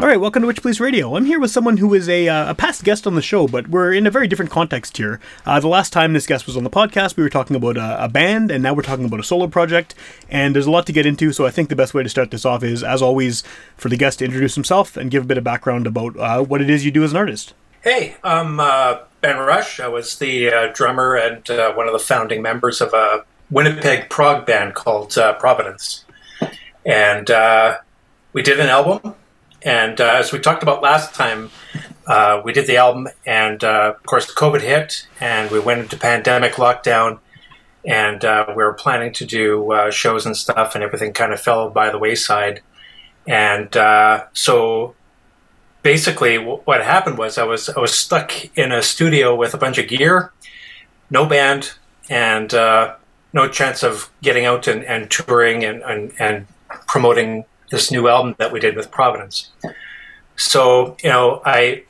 All right, welcome to Witchpolice Radio. I'm here with someone who is a, uh, a past guest on the show, but we're in a very different context here. Uh, the last time this guest was on the podcast, we were talking about a, a band, and now we're talking about a solo project. And there's a lot to get into, so I think the best way to start this off is, as always, for the guest to introduce himself and give a bit of background about uh, what it is you do as an artist. Hey, I'm uh, Ben Rüsch. I was the uh, drummer and uh, one of the founding members of a Winnipeg prog band called Providence. And we did an album. And uh, as we talked about last time, uh, we did the album, and uh, of course, COVID hit, and we went into pandemic lockdown. And uh, we were planning to do uh, shows and stuff, and everything kind of fell by the wayside. And uh, so basically w- what happened was I was I was stuck in a studio with a bunch of gear, no band, and no chance of getting out and, and touring and, and, and promoting this new album that we did with Providence. So you know I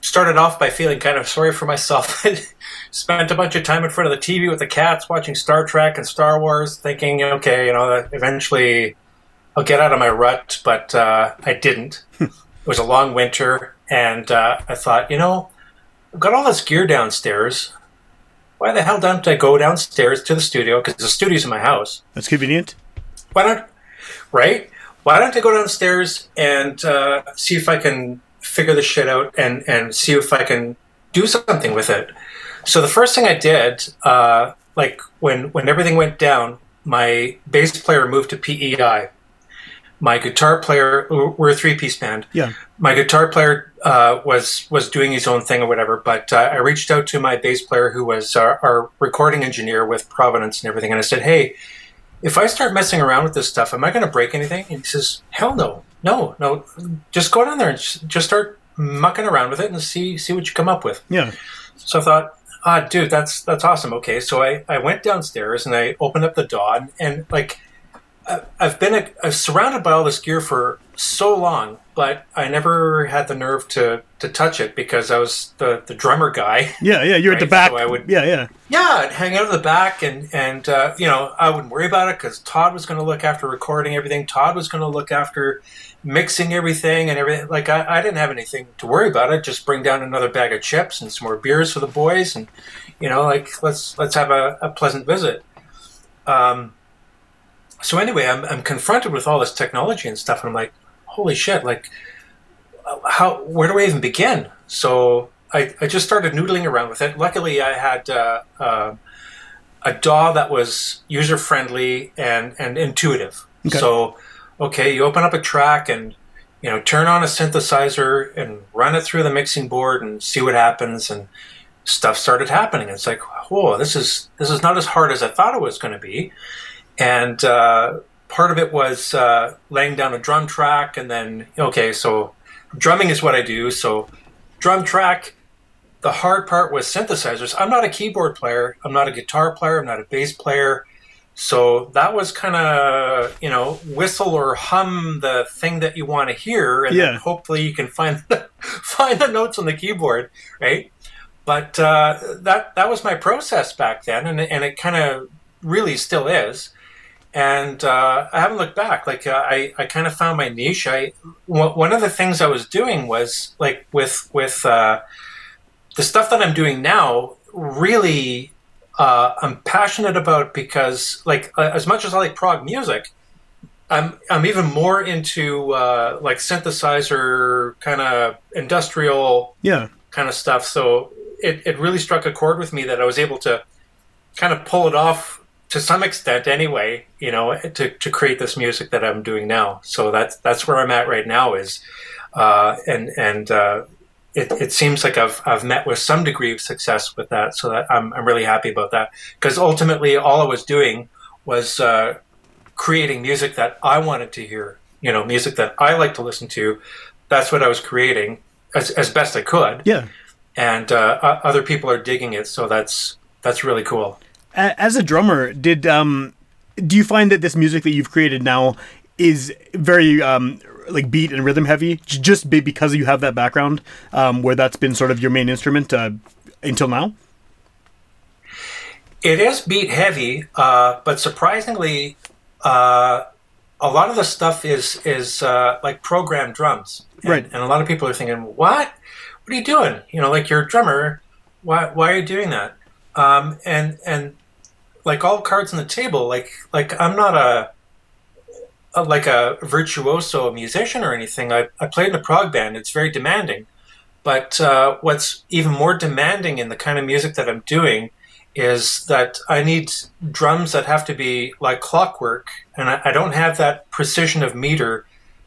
started off by feeling kind of sorry for myself. Spent a bunch of time in front of the TV with the cats watching Star Trek and Star Wars, thinking, okay, you know, eventually I'll get out of my rut, but uh, I didn't. it was a long winter, and uh, I thought, you know, I've got all this gear downstairs. Why the hell don't I go downstairs to the studio? Because the studio's in my house. That's convenient. Why don't, right? Why don't I go downstairs and uh, see if I can figure this shit out and, and see if I can do something with it? So the first thing I did, uh, like when when everything went down, my bass player moved to PEI my guitar player we're a three piece band Yeah. my guitar player uh, was was doing his own thing or whatever but uh, i reached out to my bass player who was our, our recording engineer with providence and everything and i said hey if i start messing around with this stuff am i going to break anything and he says hell no no no just go down there and just start mucking around with it and see see what you come up with Yeah. so I thought, ah, dude, that's that's awesome. Okay, so I, I went downstairs and I opened up the DAW and, and like I've been a, I'm surrounded by all this gear for so long, but I never had the nerve to to touch it because I was the the drummer guy. Yeah, yeah, you're at the back. so I would- yeah, yeah. Yeah, I'd hang out in the back, and and uh, you know I wouldn't worry about it because Todd was going to look after recording everything. Todd was going to look after mixing everything and everything. Like I, I didn't have anything to worry about. I'd just bring down another bag of chips and some more beers for the boys, and you know, like let's let's have a, a pleasant visit. Um, so anyway, I'm I'm confronted with all this technology and stuff, and I'm like, holy shit! Like, how where do I even begin? So I, I just started noodling around with it. Luckily, I had uh, uh, a DAW that was user friendly and, and intuitive. Okay. So, okay, you open up a track and you know turn on a synthesizer and run it through the mixing board and see what happens. And stuff started happening. It's like, whoa, this is this is not as hard as I thought it was going to be. And uh, part of it was uh, laying down a drum track, and then okay, so drumming is what I do. So drum track. The hard part was synthesizers. I'm not a keyboard player. I'm not a guitar player. I'm not a bass player. So that was kind of, you know, whistle or hum the thing that you want to hear, and Yeah. then hopefully you can find find the notes on the keyboard, right? But uh, that that was my process back then, and and it kind of really still is. And uh, I haven't looked back. Like uh, I, I kind of found my niche. I one one of the things I was doing was like with with uh, the stuff that I'm doing now. Really, uh, I'm passionate about because, like, uh, as much as I like prog music, I'm I'm even more into uh, like synthesizer kind of industrial Yeah. kind of stuff. So it, it really struck a chord with me that I was able to kind of pull it off to some extent anyway, you know, to, to create this music that I'm doing now. So that's that's where I'm at right now is uh, and and uh, it, it seems like I've I've met with some degree of success with that. So that I'm I'm really happy about that. Because ultimately all I was doing was uh, creating music that I wanted to hear, you know, music that I like to listen to. That's what I was creating as, as best I could Yeah. and uh, other people are digging it. So that's that's really cool. As a drummer, did um, do you find that this music that you've created now is very um, like beat and rhythm heavy, just because you have that background um, where that's been sort of your main instrument uh, until now? It is beat heavy, uh, but surprisingly, uh, a lot of the stuff is is uh, like programmed drums. And, Right. And a lot of people are thinking, "What? What are you doing? You know, like you're a drummer. Why? Why are you doing that?" Um, and and like all cards on the table, like like I'm not a, a like a virtuoso musician or anything. I, I played in a prog band. It's very demanding. But uh, what's even more demanding in the kind of music that I'm doing is that I need drums that have to be like clockwork, and I, I don't have that precision of meter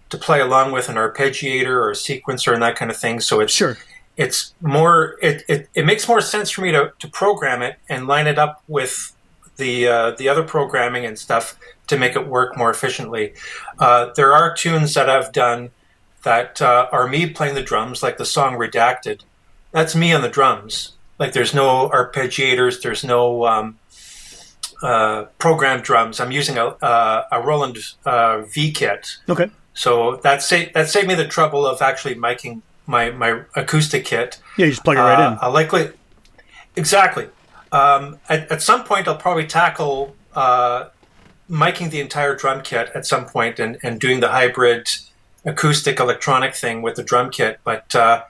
to play along with an arpeggiator or a sequencer and that kind of thing. So it's Sure. it's more it, it, it makes more sense for me to, to program it and line it up with the uh, the other programming and stuff to make it work more efficiently. Uh, there are tunes that I've done that uh, are me playing the drums, like the song "Redacted." That's me on the drums. Like there's no arpeggiators, there's no um, uh, programmed drums. I'm using a, uh, a Roland uh, V kit. Okay. So that sa- that saved me the trouble of actually miking my, my acoustic kit. Yeah, you just plug it right in. I'll likely, exactly. Um, at, at some point, I'll probably tackle uh, miking the entire drum kit at some point and, and doing the hybrid acoustic electronic thing with the drum kit. But uh,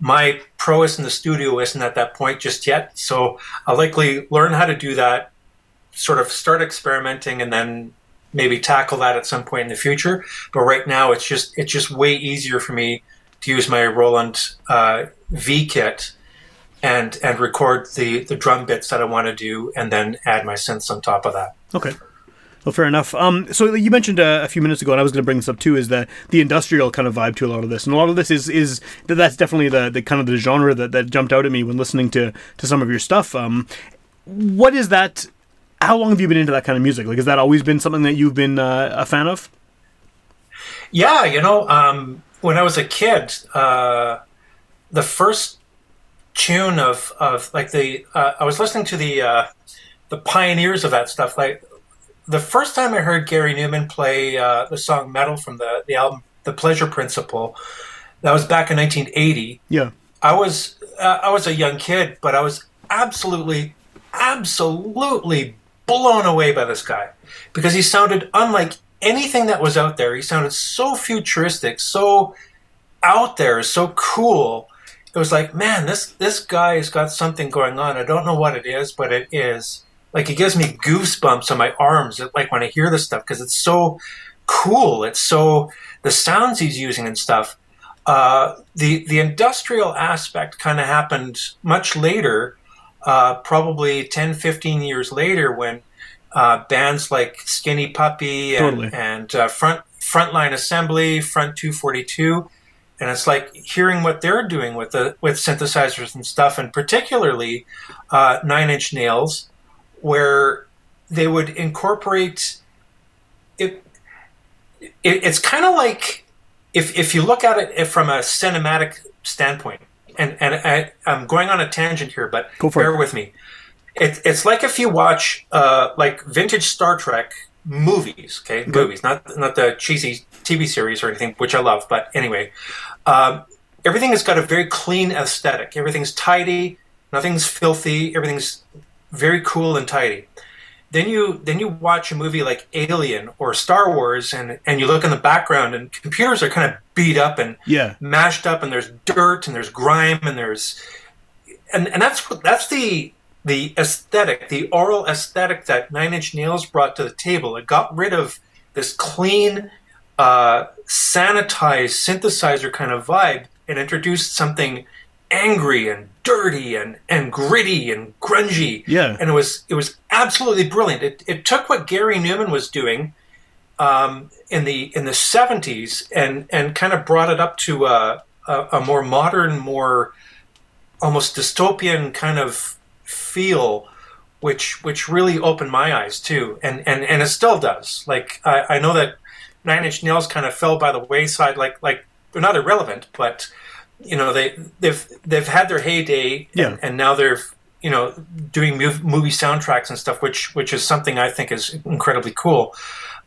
my prowess in the studio isn't at that point just yet. So I'll likely learn how to do that, sort of start experimenting, and then maybe tackle that at some point in the future. But right now, it's just it's just way easier for me to use my Roland uh, V kit and and record the the drum bits that I want to do, and then add my synths on top of that. Okay. Well, fair enough. Um, so you mentioned uh, a few minutes ago, and I was going to bring this up too, is the the industrial kind of vibe to a lot of this, and a lot of this is is that's definitely the the kind of the genre that, that jumped out at me when listening to to some of your stuff. Um, what is that? How long have you been into that kind of music? Like, has that always been something that you've been uh, a fan of? Yeah, you know, um, when I was a kid, uh, the first tune of, of like the uh, I was listening to the uh, the pioneers of that stuff. Like the first time I heard Gary Numan play uh, the song "Metal" from the the album "The Pleasure Principle," that was back in 1980. Yeah. I was uh, I was a young kid, but I was absolutely, absolutely blown away by this guy because he sounded unlike anything that was out there. He sounded so futuristic, so out there, so cool. It was like, man, this this guy has got something going on. I don't know what it is, but it is like it gives me goosebumps on my arms. Like when I hear this stuff because it's so cool. It's so the sounds he's using and stuff. Uh, the the industrial aspect kind of happened much later, uh, probably 10, 15 years later, when uh, bands like Skinny Puppy and, Totally. and uh, Front Frontline Assembly, Front 242, and it's like hearing what they're doing with the with synthesizers and stuff, and particularly uh, Nine Inch Nails, where they would incorporate it. it it's kind of like if if you look at it from a cinematic standpoint, and and I, I'm going on a tangent here, but Go for bear it. with me. It, it's like if you watch uh, like vintage Star Trek movies, okay, movies, not not the cheesy TV series or anything, which I love, but anyway, um, everything has got a very clean aesthetic. Everything's tidy, nothing's filthy. Everything's very cool and tidy then you then you watch a movie like Alien or Star Wars and and you look in the background and computers are kind of beat up and Yeah. mashed up and there's dirt and there's grime and there's and and that's what that's the the aesthetic, the aural aesthetic that Nine Inch Nails brought to the table. It got rid of this clean, uh, sanitized synthesizer kind of vibe and introduced something angry and dirty and, and gritty and grungy. Yeah. And it was it was absolutely brilliant. It, it took what Gary Numan was doing um, in the in the seventies and and kind of brought it up to a, a, a more modern, more almost dystopian kind of feel which which really opened my eyes too and and and it still does like i, I know that nine inch nails kind of fell by the wayside like like they're not irrelevant but you know they they've they've had their heyday Yeah. and, and now they're you know doing movie soundtracks and stuff which which is something i think is incredibly cool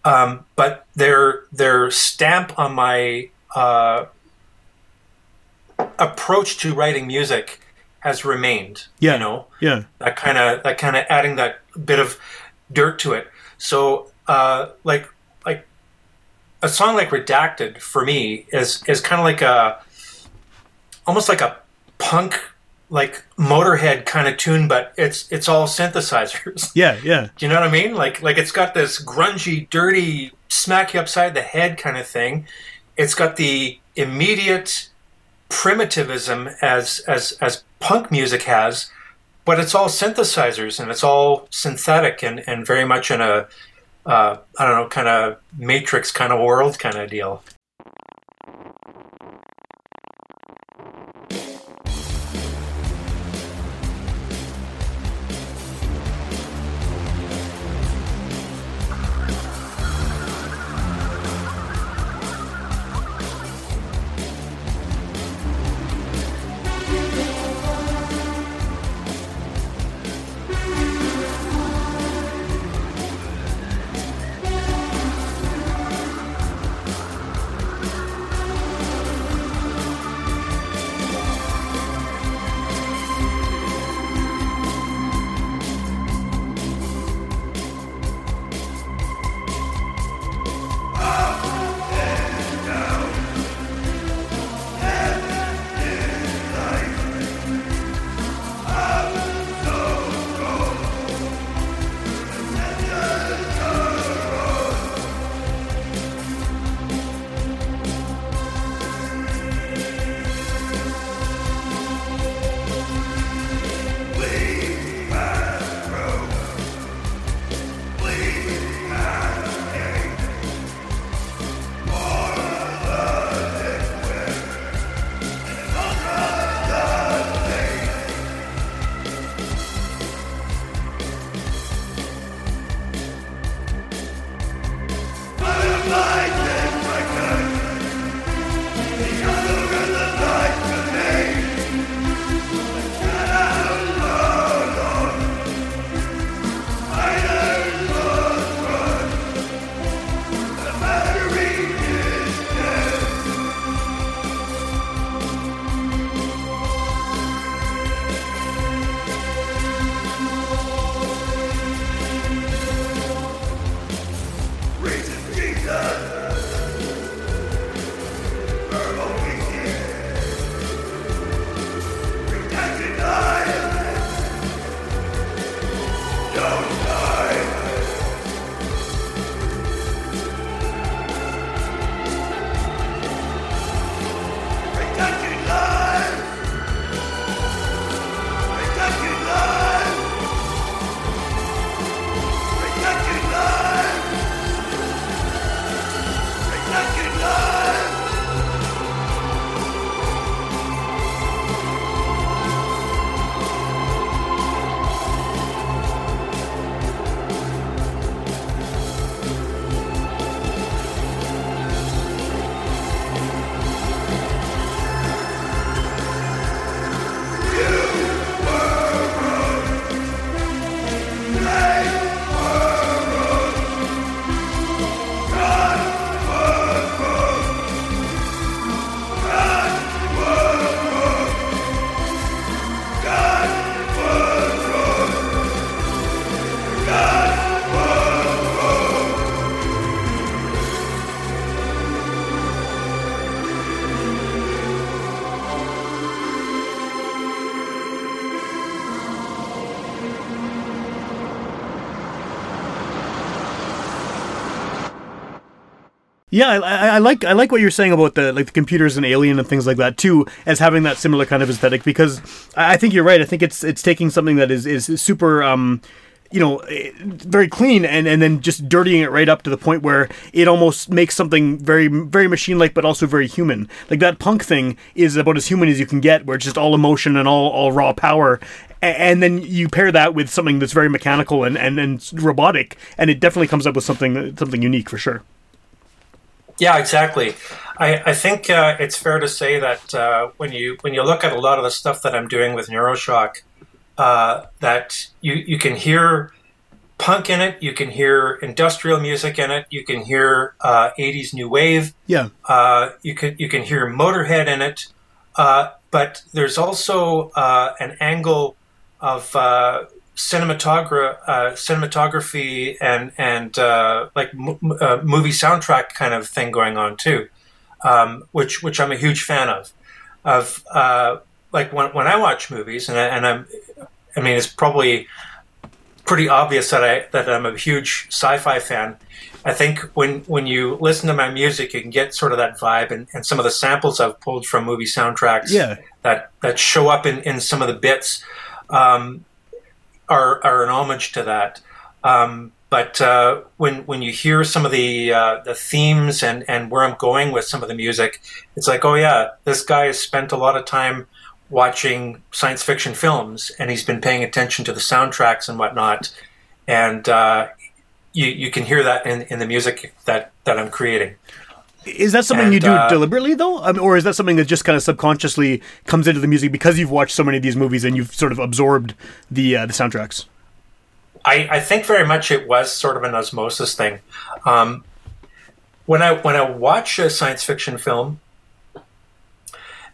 um, but their their stamp on my uh, approach to writing music has remained Yeah. you know Yeah. that kind of that kind of adding that bit of dirt to it. So uh, like like a song like Redacted for me is is kind of like a almost like a punk like Motorhead kind of tune, but it's it's all synthesizers. Yeah. Yeah. Do you know what I mean? Like like it's got this grungy, dirty, smack you upside the head kind of thing. It's got the immediate primitivism as as as punk music has, but it's all synthesizers and it's all synthetic and, and very much in a uh, I don't know kind of matrix kind of world kind of deal. Yeah, I, I, like I like what you're saying about the like the computers and Alien and things like that too, as having that similar kind of aesthetic. Because I I think you're right. I think it's it's taking something that is is super. Um, you know, eh, very clean, and, and then just dirtying it right up to the point where it almost makes something very very machine like, but also very human. Like that punk thing is about as human as you can get, where it's just all emotion and all all raw power, and then you pair that with something that's very mechanical and, and, and robotic, and it definitely comes up with something something unique for sure. Yeah, exactly. I, I think uh, it's fair to say that uh, when you when you look at a lot of the stuff that I'm doing with Neuroshock, uh, that you you can hear punk in it, you can hear industrial music in it, you can hear uh, 80s new wave, Yeah, uh, you can you can hear Motorhead in it, uh, but there's also uh, an angle of uh, cinematogra- uh, cinematography and and uh, like m- uh, movie soundtrack kind of thing going on too, um, which which I'm a huge fan of. Of uh, like when when I watch movies, and, I, and I'm, I mean, it's probably pretty obvious that I that I'm a huge sci-fi fan. I think when when you listen to my music, you can get sort of that vibe, and, and some of the samples I've pulled from movie soundtracks Yeah. that that show up in, in some of the bits um, are are an homage to that. Um, but uh, when when you hear some of the uh, the themes and, and where I'm going with some of the music, it's like, oh yeah, this guy has spent a lot of time watching science fiction films, and he's been paying attention to the soundtracks and whatnot, and uh, you you can hear that in, in the music that, that I'm creating. Is that something And, you do uh, deliberately though, I mean, or is that something that just kind of subconsciously comes into the music because you've watched so many of these movies and you've sort of absorbed the uh, the soundtracks? I, I think very much it was sort of an osmosis thing. Um, when I when I watch a science fiction film,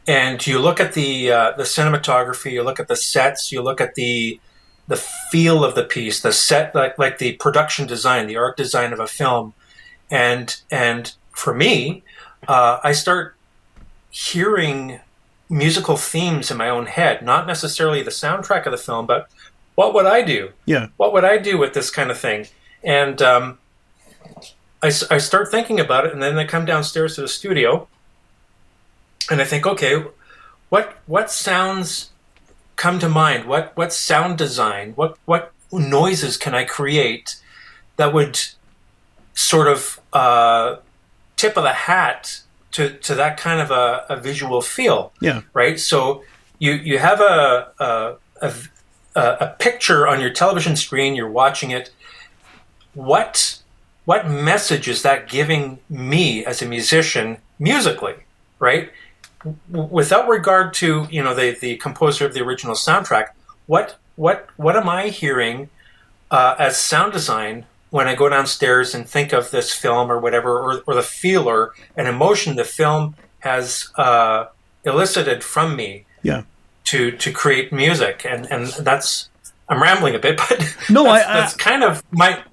and you look at the uh, the cinematography, you look at the sets, you look at the the feel of the piece, the set, like like the production design, the art design of a film, and and for me, uh, I start hearing musical themes in my own head, not necessarily the soundtrack of the film, but what would I do? Yeah, what would I do with this kind of thing? And um, I, I start thinking about it, and then I come downstairs to the studio, and I think, okay, what what sounds come to mind? What what sound design? What what noises can I create that would sort of uh, tip of the hat to, to that kind of a, a visual feel? yeah, right? So you you have a a, a a picture on your television screen. You're watching it. What what message is that giving me as a musician musically, right? Without regard to you know the the composer of the original soundtrack, what what what am I hearing uh, as sound design when I go downstairs and think of this film or whatever, or, or the feel or an emotion the film has uh, elicited from me yeah. to to create music, and and that's I'm rambling a bit, but No, that's, I- I- that's kind of my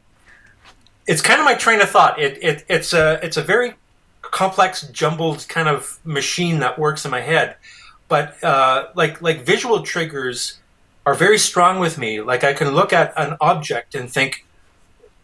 it's kind of my train of thought. It, it it's a it's a very complex, jumbled kind of machine that works in my head, but uh, like like visual triggers are very strong with me. Like I can look at an object and think,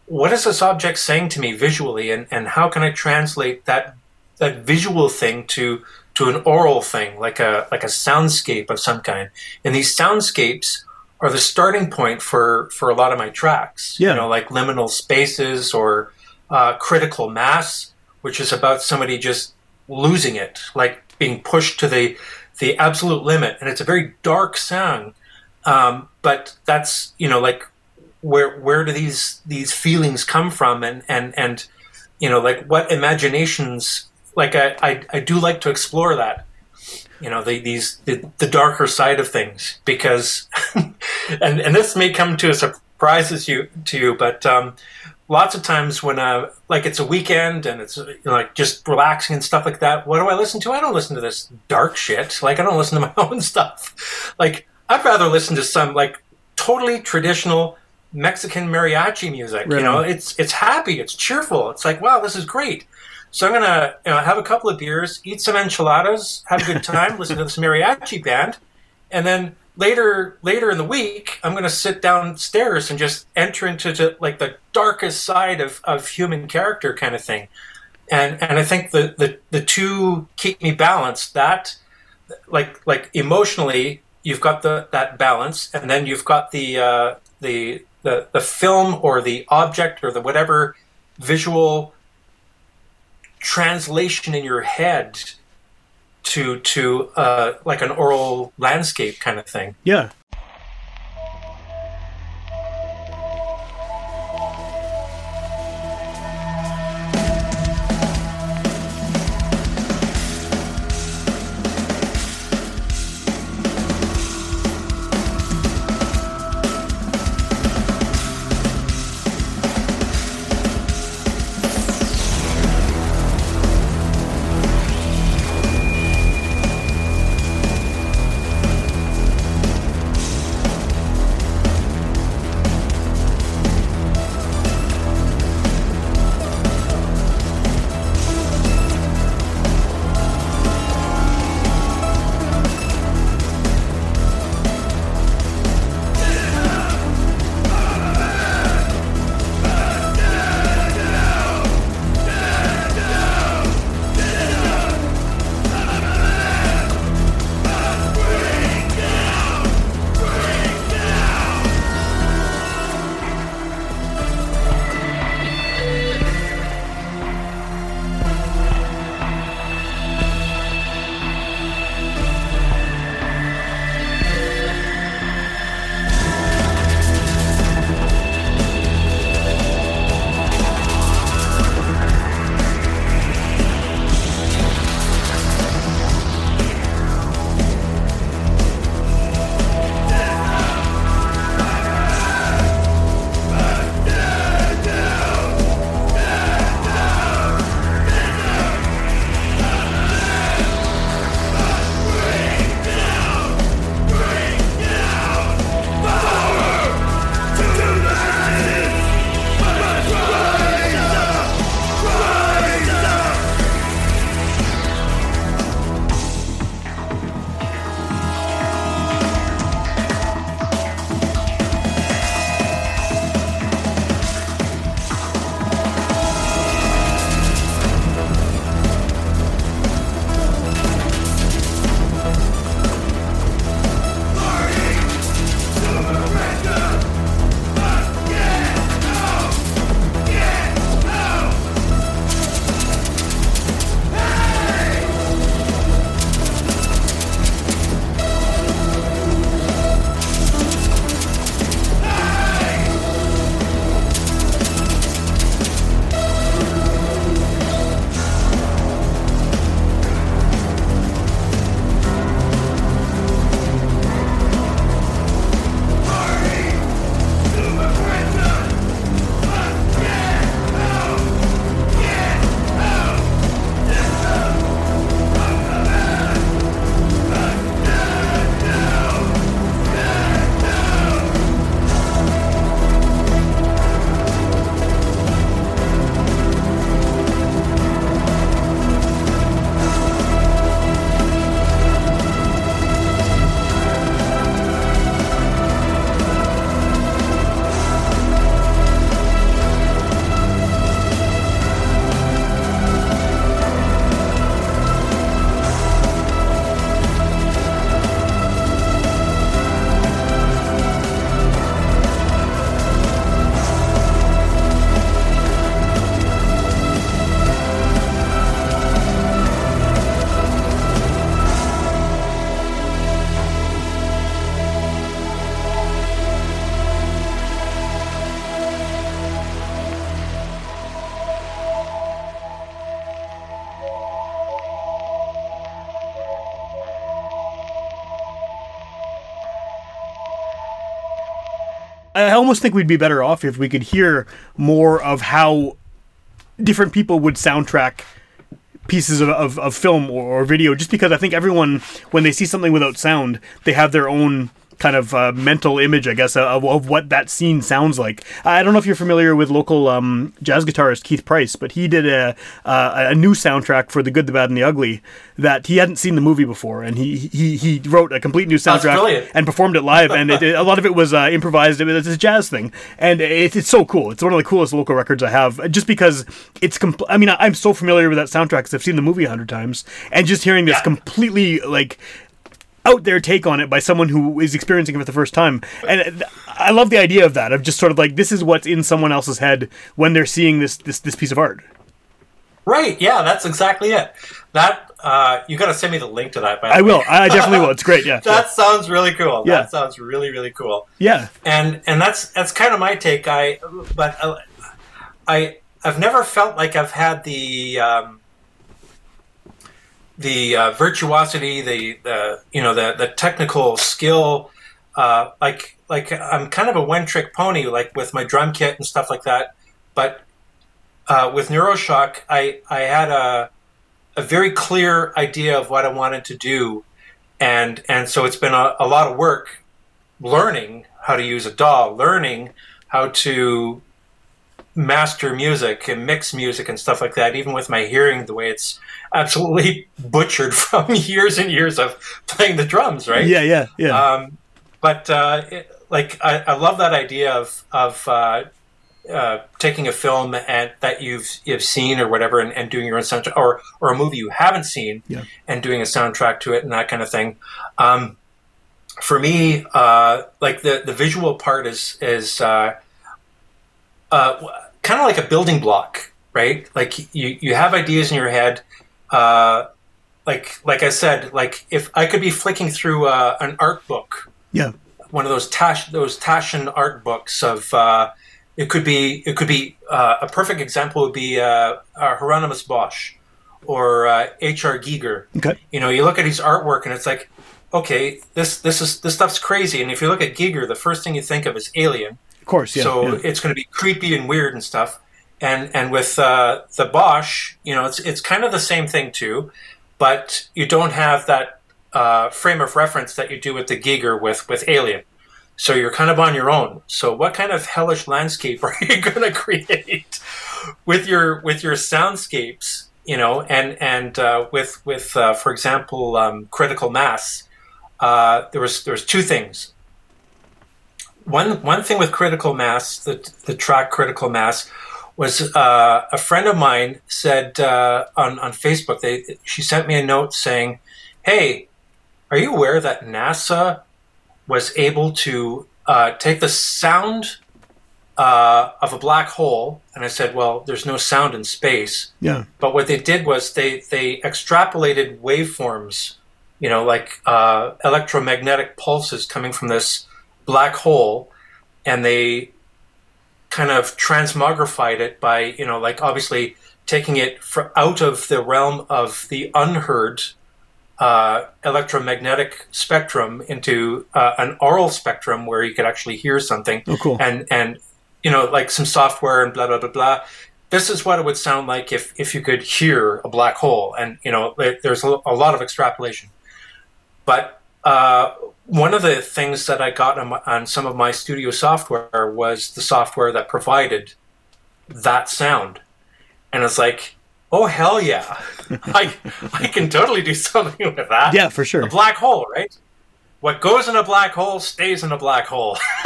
what is this object saying to me visually, and, and how can I translate that that visual thing to to an aural thing, like a like a soundscape of some kind. And these soundscapes are the starting point for for a lot of my tracks. Yeah. You know, like liminal spaces or uh, critical mass, which is about somebody just losing it, like being pushed to the the absolute limit. And it's a very dark sound, um, but that's you know like where where do these these feelings come from? And and and you know like what imaginations like I, I, I do like to explore that you know the, these the, the darker side of things because and and this may come to a surprise you to you but um, lots of times when uh like it's a weekend and it's you know, like just relaxing and stuff like that what do I listen to? I don't listen to this dark shit. Like I don't listen to my own stuff. Like I'd rather listen to some like totally traditional Mexican mariachi music. Right you know, it's it's happy, it's cheerful. It's like, wow, this is great. So I'm gonna you know, have a couple of beers, eat some enchiladas, have a good time, listen to this mariachi band, and then later later in the week, I'm gonna sit downstairs and just enter into to, like the darkest side of, of human character kind of thing. and and I think the the the two keep me balanced. That like like emotionally, you've got the that balance, and then you've got the uh, the the the film or the object or the whatever visual translation in your head to to uh, like an aural landscape kind of thing. Yeah. I almost think we'd be better off if we could hear more of how different people would soundtrack pieces of, of, of film or, or video just because I think everyone when they see something without sound they have their own kind of uh, mental image, I guess, of, of what that scene sounds like. I don't know if you're familiar with local um, jazz guitarist Keith Price, but he did a uh, a new soundtrack for The Good, the Bad, and the Ugly that he hadn't seen the movie before, and he he, he wrote a complete new soundtrack and performed it live, and it, it- a lot of it was uh, improvised. It was a jazz thing, and it, it's so cool. It's one of the coolest local records I have, just because it's. Compl- I mean, I- I'm so familiar with that soundtrack because I've seen the movie a hundred times, and just hearing this Yeah. completely like out there take on it by someone who is experiencing it for the first time. And I love the idea of that of just sort of like this is what's in someone else's head when they're seeing this this this piece of art. Right. Yeah, that's exactly it. That uh, you got to send me the link to that. By I way. will. I definitely will. It's great. Yeah. That sounds really cool. Yeah. That sounds really really cool. Yeah. And and that's that's kind of my take. I but uh, I I've never felt like I've had the um, the uh, virtuosity, the you know the the technical skill. Uh, like like I'm kind of a one trick pony, like with my drum kit and stuff like that. But uh, with Neuroshock, I I had a a very clear idea of what I wanted to do, and and so it's been a, a lot of work learning how to use a DAW, learning how to master music and mix music and stuff like that. Even with my hearing, the way it's absolutely butchered from years and years of playing the drums, right? Yeah. Yeah. Yeah. Um, but uh, it, like I, I love that idea of of uh, uh, taking a film and that you've you've seen or whatever, and, and doing your own soundtrack, or or a movie you haven't seen, Yeah. and doing a soundtrack to it and that kind of thing. Um, for me, uh, like the the visual part is is uh, uh, kind of like a building block, right? Like you you have ideas in your head. Uh, like like I said, like if I could be flicking through uh, an art book yeah. one of those Tash those Taschen art books of uh, it could be it could be uh, a perfect example would be uh, uh, Hieronymus Bosch or uh, H.R. Giger. Okay. You know, you look at his artwork and it's like, okay, this this is this stuff's crazy. And if you look at Giger, the first thing you think of is Alien. Of course. Yeah. so yeah. it's going to be creepy and weird and stuff. And and with uh, the Bosch, you know, it's it's kind of the same thing too, but you don't have that uh, frame of reference that you do with the Giger with with Alien. So you're kind of on your own. So what kind of hellish landscape are you going to create with your with your soundscapes? You know, and and uh, with with uh, for example, um, critical mass. Uh, there was there was two things one one thing with critical mass, the the track critical mass, was uh, a friend of mine said uh, on on Facebook. They she sent me a note saying, "Hey, are you aware that NASA was able to uh, take the sound uh, of a black hole?" And I said, "Well, there's no sound in space." yeah. But what they did was they they extrapolated waveforms, you know, like uh, electromagnetic pulses coming from this black hole, and they kind of transmogrified it by, you know, like obviously taking it out of the realm of the unheard uh, electromagnetic spectrum into uh, an aural spectrum where you could actually hear something. Oh, cool. and and you know like some software and blah blah blah blah. This is what it would sound like if if you could hear a black hole. And you know there's a lot of extrapolation. But uh, one of the things that I got on, my, on some of my studio software was the software that provided that sound and it's like oh hell yeah I, I can totally do something with that Yeah. For sure. a black hole, right? What goes in a black hole stays in a black hole,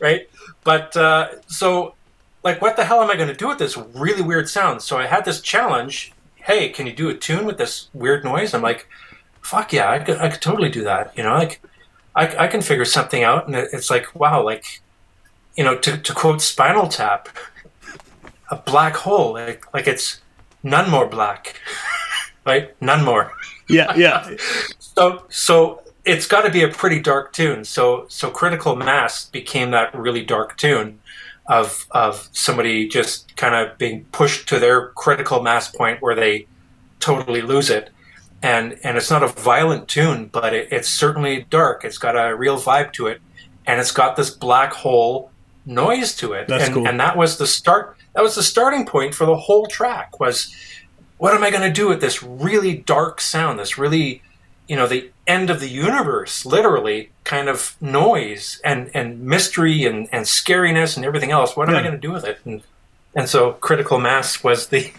right? But uh, so, like, what the hell am I going to do with this really weird sound? So I had this challenge. Hey, can you do a tune with this weird noise? I'm like, fuck yeah, I could, I could totally do that. You know, like, I, I can figure something out. And it's like, wow, like, you know, to, to quote Spinal Tap, a black hole, like, like it's none more black, right? None more Yeah. Yeah. so so it's got to be a pretty dark tune. So so critical mass became that really dark tune of of somebody just kind of being pushed to their critical mass point where they totally lose it. And and it's not a violent tune, but it, it's certainly dark. It's got a real vibe to it, and it's got this black hole noise to it. That's and, cool. and that was the start. That was the starting point for the whole track. Was what am I going to do with this really dark sound? This really you know the end of the universe, literally, kind of noise and and mystery and and scariness and everything else. What am I going to do with it? And and so critical mass was the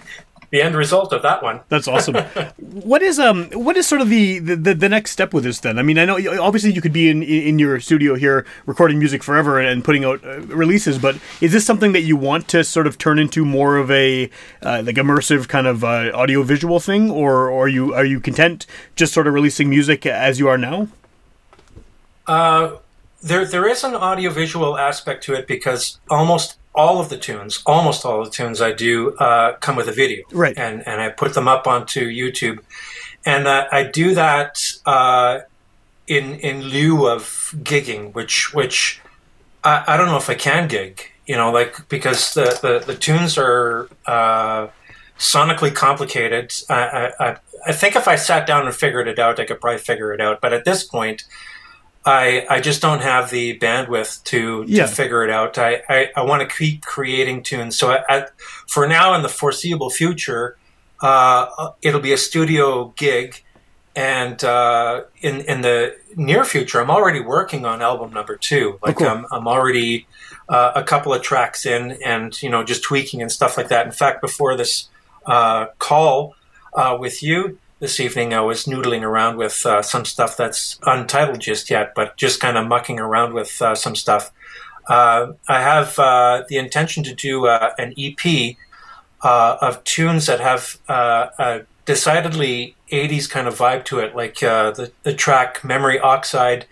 the end result of that one. That's awesome. what is um what is sort of the, the the next step with this then? I mean, I know obviously you could be in in your studio here recording music forever and putting out uh, releases, but is this something that you want to sort of turn into more of a uh, like immersive kind of uh, audio visual thing, or, or are you are you content just sort of releasing music as you are now? Uh, there there is an audiovisual aspect to it because almost all of the tunes, almost all of the tunes I do uh, come with a video, Right. And and I put them up onto YouTube, and uh, I do that uh, in in lieu of gigging, which which I, I don't know if I can gig, you know, like because the the, the tunes are. Uh, sonically complicated. I, I, I- I think if I sat down and figured it out, I could probably figure it out. But at this point, I I just don't have the bandwidth to, Yeah. to figure it out. I, I, I want to keep creating tunes. So I, I, for now, in the foreseeable future, uh, it'll be a studio gig. And uh, in in the near future, I'm already working on album number two. Like cool. I'm, I'm already uh, a couple of tracks in, and you know, just tweaking and stuff like that. In fact, before this uh, call uh, with you this evening, I was noodling around with uh, some stuff that's untitled just yet, but just kind of mucking around with uh, some stuff. Uh, I have uh, the intention to do uh, an EP uh, of tunes that have a decidedly 80s kind of vibe to it, like the, the track Memory Oxide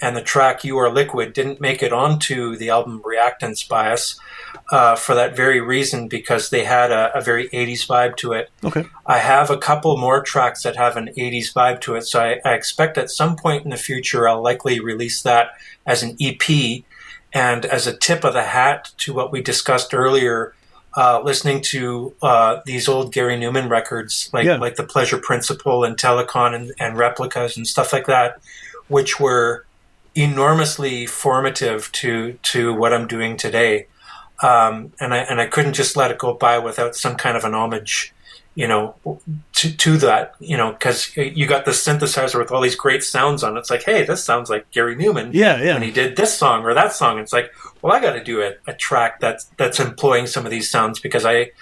and the track You Are Liquid didn't make it onto the album Reactance Bias. Uh, for that very reason, because they had a, a very 80s vibe to it. Okay. I have a couple more tracks that have an 80s vibe to it, so I, I expect at some point in the future I'll likely release that as an EP. And as a tip of the hat to what we discussed earlier, uh, listening to uh, these old Gary Numan records, like Yeah. like the Pleasure Principle and Telekon and, and replicas and stuff like that, which were enormously formative to to what I'm doing today. Um, and I and I couldn't just let it go by without some kind of an homage, you know, to to that, you know, because you got the synthesizer with all these great sounds on it. It's like, hey, this sounds like Gary Numan Yeah, yeah. when he did this song or that song. It's like, well, I got to do a, a track that's that's employing some of these sounds because I,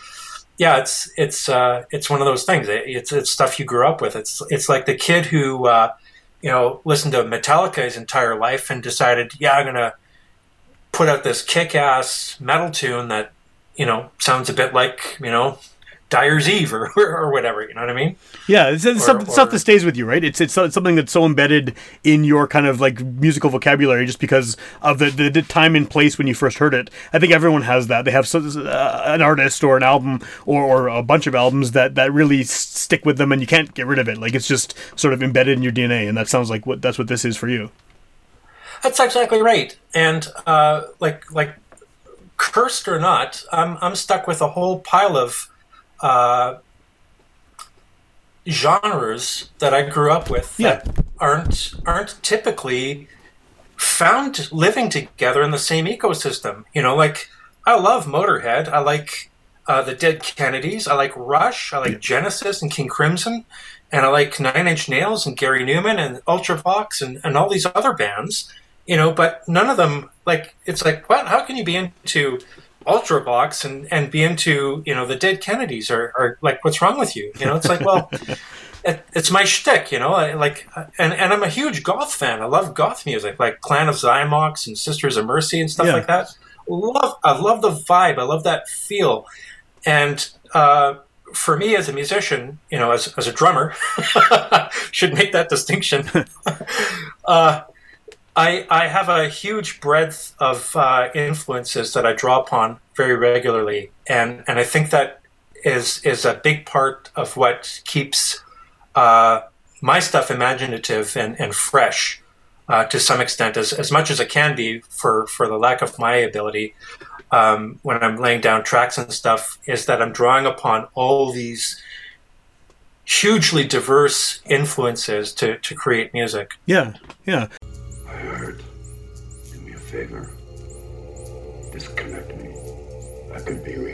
yeah, it's it's uh, it's one of those things. It, it's it's stuff you grew up with. It's it's like the kid who, uh, you know, listened to Metallica his entire life and decided, yeah, I'm gonna put out this kick-ass metal tune that you know sounds a bit like you know Dyer's Eve or or whatever. You know what I mean? Yeah, it's, it's Or- some- stuff that stays with you, right? It's it's something that's so embedded in your kind of like musical vocabulary just because of the, the, the time and place when you first heard it. I think everyone has that. They have so, uh, an artist or an album or, or a bunch of albums that, that really stick with them and you can't get rid of it. Like it's just sort of embedded in your DNA, and that sounds like what that's what this is for you. That's exactly right. And uh, like like cursed or not, I'm I'm stuck with a whole pile of uh, genres that I grew up with that aren't aren't typically found living together in the same ecosystem. You know, like I love Motorhead. I like uh, the Dead Kennedys. I like Rush. I like Genesis and King Crimson. And I like Nine Inch Nails and Gary Numan and Ultravox and, and all these other bands, you know, but none of them, like, it's like, what? How can you be into Ultravox and, and be into, you know, the Dead Kennedys or, or like, what's wrong with you? You know, it's like, well, it, it's my shtick, you know, I, like, and, and I'm a huge goth fan. I love goth music, like Clan of Xymox and Sisters of Mercy and stuff Yeah. like that. Love, I love the vibe. I love that feel. And, uh, for me as a musician, you know, as, as a drummer, should make that distinction. uh, I, I have a huge breadth of uh, influences that I draw upon very regularly, and, and I think that is is a big part of what keeps uh, my stuff imaginative and, and fresh uh, to some extent, as, as much as it can be for, for the lack of my ability um, when I'm laying down tracks and stuff, is that I'm drawing upon all these hugely diverse influences to, to create music. Yeah, yeah. Favor. Disconnect me. I could be reworked,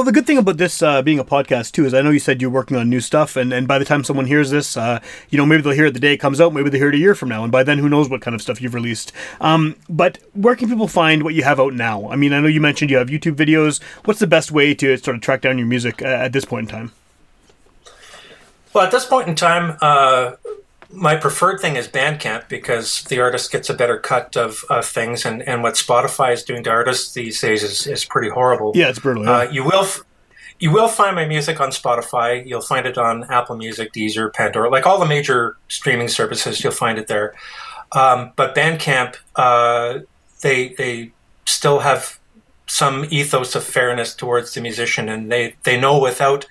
Well, the good thing about this uh, being a podcast too is I know you said you're working on new stuff, and, and by the time someone hears this, uh, you know maybe they'll hear it the day it comes out, maybe they'll hear it a year from now, and by then who knows what kind of stuff you've released. Um, but where can people find what you have out now? I mean, I know you mentioned you have YouTube videos. What's the best way to sort of track down your music uh, at this point in time? Well, at this point in time, uh, my preferred thing is Bandcamp because the artist gets a better cut of, of things, and, and what Spotify is doing to artists these days is, is pretty horrible. Yeah, it's brutal. Yeah. Uh, you will f- you will find my music on Spotify. You'll find it on Apple Music, Deezer, Pandora, like all the major streaming services. You'll find it there. Um, but Bandcamp, uh, they they still have some ethos of fairness towards the musician, and they they know without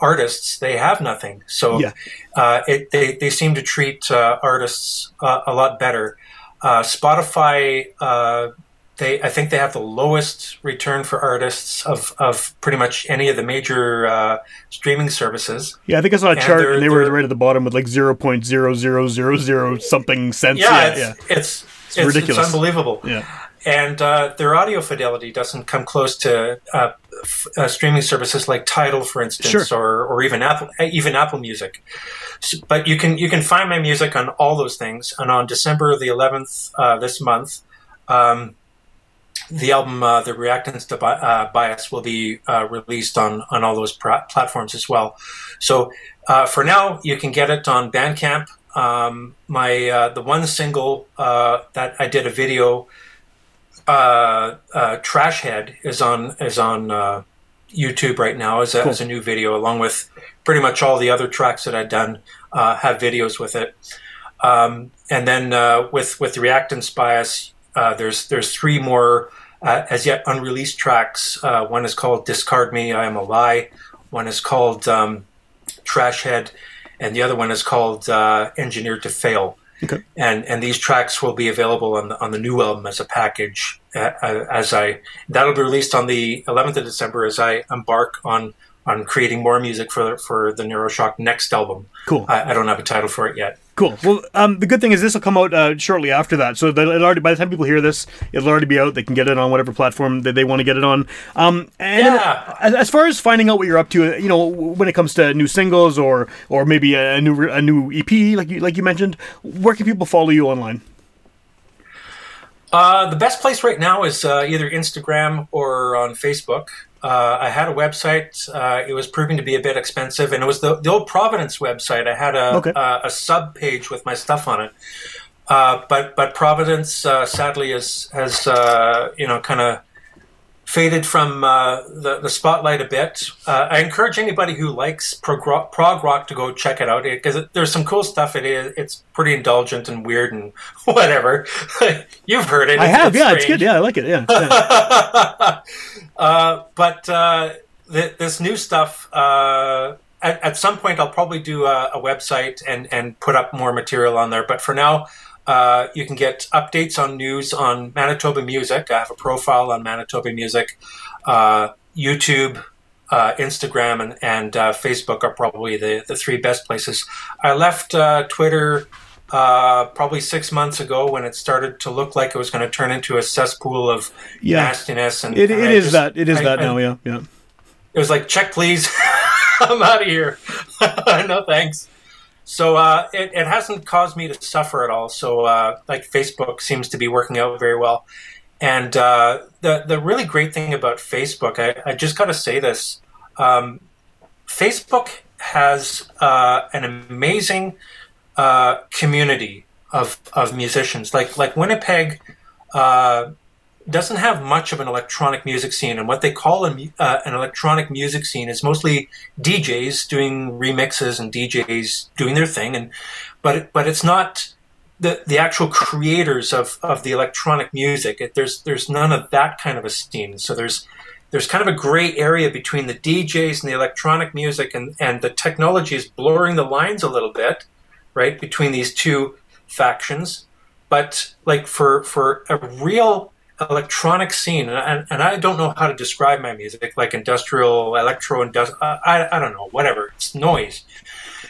artists they have nothing. So Yeah. uh, it, they they seem to treat uh, artists uh, a lot better. Uh, Spotify, uh, they I think they have the lowest return for artists of, of pretty much any of the major uh, streaming services. yeah, I think I saw a and chart, they're- and they were right at the bottom with like zero point zero zero zero zero something cents. Yeah, yeah, it's, yeah. it's it's, ridiculous. It's unbelievable. Yeah. And uh, their audio fidelity doesn't come close to uh, f- uh, streaming services like Tidal, for instance, Sure. or or even Apple, even Apple Music. S but you can you can find my music on all those things. And on December the 11th uh, this month, um, the album uh, "The Reactance to Bi- uh, Bias" will be uh, released on on all those pra- platforms as well. So uh, for now, you can get it on Bandcamp. Um, my uh, the one single uh, that I did a video uh, uh, Trash Head is on is on uh, YouTube right now as a, as a new video, along with pretty much all the other tracks that I've done uh, have videos with it. Um, and then uh, with with the reactance bias, uh, there's there's three more uh, as yet unreleased tracks. Uh, one is called "Discard Me, I Am a Lie." One is called um, "Trash Head," and the other one is called uh, "Engineered to Fail." Okay. and and these tracks will be available on the on the new album as a package uh, uh, as I that'll be released on the 11th of December as I embark on on creating more music for for the Neuroshock next album. Cool. I, I don't have a title for it yet. Cool. Well, um, the good thing is this will come out uh, shortly after that, so that already by the time people hear this, it'll already be out. They can get it on whatever platform that they want to get it on. Um, and Yeah. as, as far as finding out what you're up to, you know, when it comes to new singles or or maybe a, new a new EP, like you like you mentioned, where can people follow you online? Uh, the best place right now is uh, either Instagram or on Facebook. Uh, I had a website. Uh, it was proving to be a bit expensive, and it was the, the old Providence website. I had a, Okay. a, a sub page with my stuff on it. Uh, but but Providence uh, sadly has has uh, you know kind of faded from uh, the the spotlight a bit. Uh, I encourage anybody who likes prog rock, prog rock to go check it out because there's some cool stuff. It is it's pretty indulgent and weird and whatever. You've heard it. I It's- have, yeah, it's good. Yeah, I like it. Yeah, yeah. Uh, but uh, th- this new stuff, uh, at, at some point, I'll probably do a, a website and, and put up more material on there. But for now, uh, you can get updates on news on Manitoba Music. I have a profile on Manitoba Music. Uh, YouTube, Instagram, and, and Facebook are probably the, the three best places. I left Twitter uh, probably six months ago when it started to look like it was going to turn into a cesspool of Yeah. nastiness. And it, it just- that. It is I- that I- now. Yeah, yeah. It was like, check please, I'm out of here. no thanks. So uh, it, it hasn't caused me to suffer at all. So uh, like Facebook seems to be working out very well. And uh, the the really great thing about Facebook, I, I just got to say this: um, Facebook has uh, an amazing uh, community of of musicians. Like like Winnipeg uh, doesn't have much of an electronic music scene, and what they call a, uh, an electronic music scene is mostly DJs doing remixes and DJs doing their thing, and but but it's not the the actual creators of, of the electronic music. It, there's there's none of that kind of a scene. So there's there's kind of a gray area between the DJs and the electronic music, and and the technology is blurring the lines a little bit, right, between these two factions. But like for for a real electronic scene, and, and I don't know how to describe my music, like industrial, electro, industrial, I, I don't know, whatever, it's noise.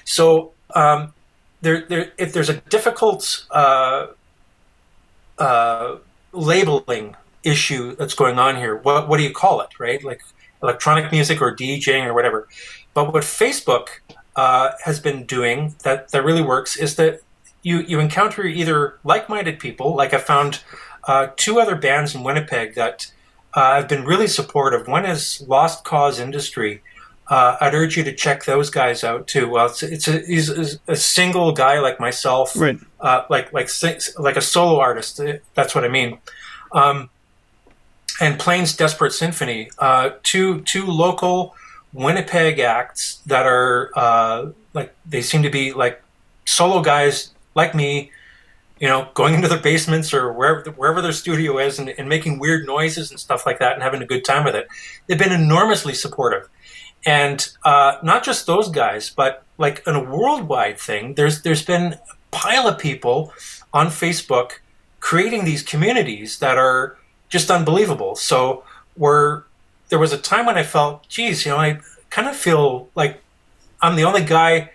So um, there, there, if there's a difficult uh, uh, labeling issue that's going on here, what, what do you call it, right? Like electronic music or DJing or whatever. But what Facebook uh, has been doing that, that really works is that you, you encounter either like-minded people, like I found uh, two other bands in Winnipeg that uh, have been really supportive. One is Lost Cause Industry, uh, I'd urge you to check those guys out too. Well, it's, it's a, he's a single guy like myself, right? Uh, like like like a solo artist. That's what I mean. Um, and Plains Desperate Symphony, uh, two two local Winnipeg acts that are uh, like they seem to be like solo guys like me, you know, going into their basements or wherever wherever their studio is and, and making weird noises and stuff like that and having a good time with it. They've been enormously supportive and uh, not just those guys, but like in a worldwide thing, there's there's been a pile of people on Facebook creating these communities that are just unbelievable. So we're there was a time when I felt, geez, you know, I kind of feel like I'm the only guy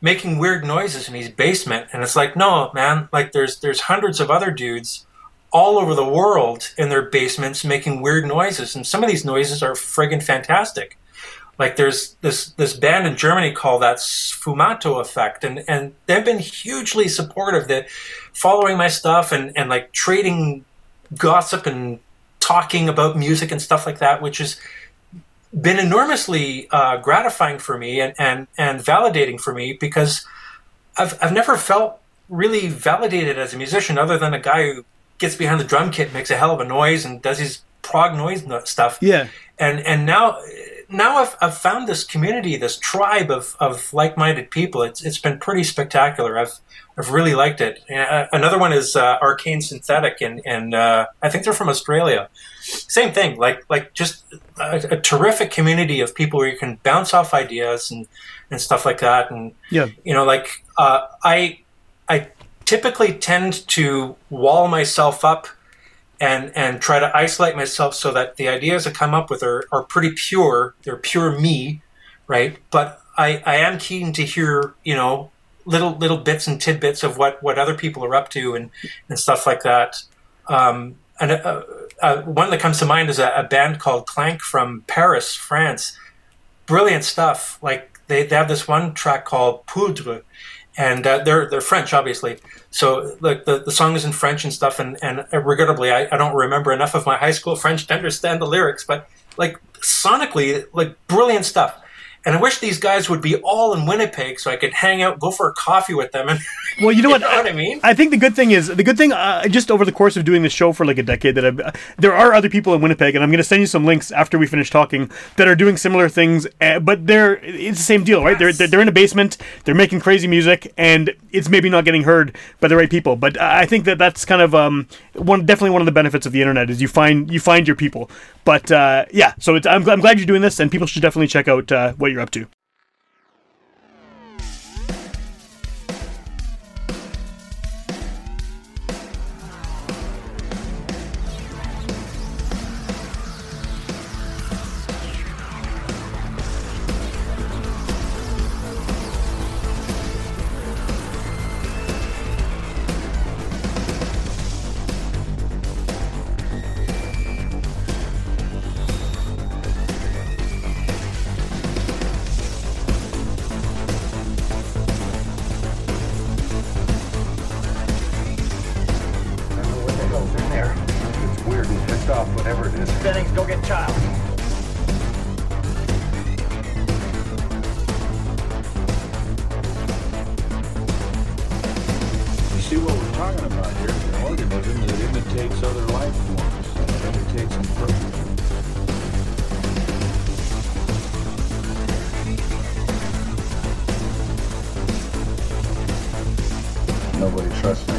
making weird noises in his basement, and it's like, no, man, like there's there's hundreds of other dudes all over the world in their basements making weird noises, and some of these noises are friggin' fantastic. Like there's this this band in Germany called that Sfumato effect, and and they've been hugely supportive. That following my stuff and and like trading gossip and talking about music and stuff like that, which has been enormously uh, gratifying for me and, and and validating for me because I've I've never felt really validated as a musician other than a guy who gets behind the drum kit, makes a hell of a noise, and does his prog noise stuff. Yeah, and and now now I've, I've found this community, this tribe of, of like-minded people. It's it's been pretty spectacular. I've I've really liked it. Uh, another one is uh, Arcane Synthetic, and and uh, I think they're from Australia. Same thing, like like just a, a, terrific community of people where you can bounce off ideas and and stuff like that. And yeah, you know, like uh, I I typically tend to wall myself up and and try to isolate myself so that the ideas I come up with are, are pretty pure. They're pure me, right? But I, I am keen to hear, you know, little little bits and tidbits of what, what other people are up to and, and stuff like that. Um, and uh, uh, one that comes to mind is a, a, band called Clank from Paris, France. Brilliant stuff. Like they, they have this one track called Poudre, and uh, they're they're French, obviously. So like the, the song is in French and stuff, and and regrettably, I, I don't remember enough of my high school French to understand the lyrics, but like sonically, like brilliant stuff. And I wish these guys would be all in Winnipeg so I could hang out, go for a coffee with them. And well, you know what? you know what I mean? I think the good thing is the good thing. Uh, just over the course of doing this show for like a decade, that I've, uh, there are other people in Winnipeg, and I'm going to send you some links after we finish talking that are doing similar things. Uh, but they're it's the same deal, right? Yes. They're, they're, they're in a basement, they're making crazy music, and it's maybe not getting heard by the right people. But I think that that's kind of um one definitely one of the benefits of the internet is you find you find your people. But uh, yeah, so I'm, I'm glad you're doing this, and people should definitely check out uh, what you're up to. Nobody